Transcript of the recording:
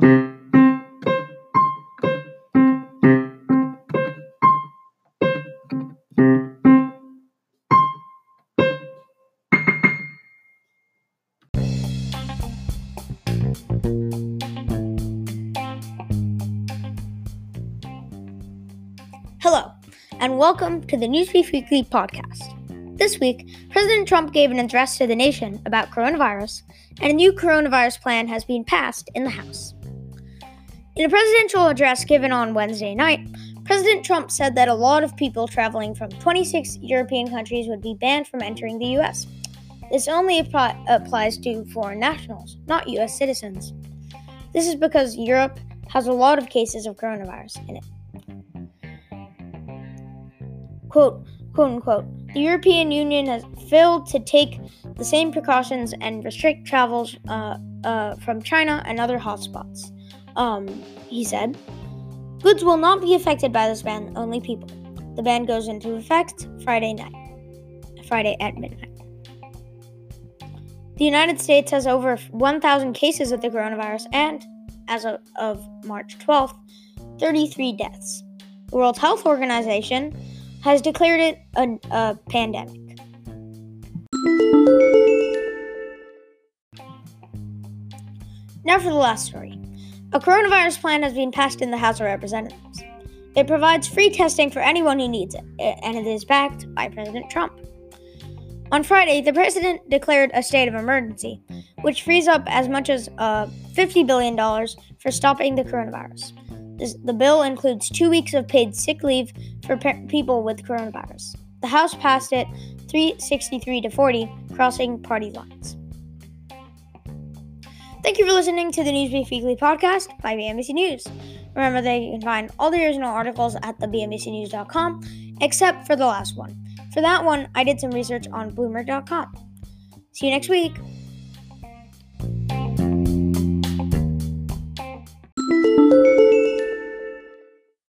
Hello, and welcome to the Newsbeat Weekly podcast. This week, President Trump gave an address to the nation about coronavirus, and a new coronavirus plan has been passed in the House. In a presidential address given on Wednesday night, President Trump said that a lot of people traveling from 26 European countries would be banned from entering the U.S. This only applies to foreign nationals, not U.S. citizens. This is because Europe has a lot of cases of coronavirus in it. Quote, quote unquote, the European Union has failed to take the same precautions and restrict travels uh, uh, from China and other hotspots. Um, he said, goods will not be affected by this ban, only people. The ban goes into effect Friday night, Friday at midnight. The United States has over 1,000 cases of the coronavirus and, as of, March 12th, 33 deaths. The World Health Organization has declared it a, a pandemic. Now for the last story. A coronavirus plan has been passed in the House of Representatives. It provides free testing for anyone who needs it, and it is backed by President Trump. On Friday, the president declared a state of emergency, which frees up as much as uh, $50 billion for stopping the coronavirus. This, the bill includes two weeks of paid sick leave for pe- people with coronavirus. The House passed it 363 to 40, crossing party lines. Thank you for listening to the Newsbeat Weekly podcast by BNBC News. Remember that you can find all the original articles at the BNBCnews.com, except for the last one. For that one, I did some research on Bloomberg.com. See you next week.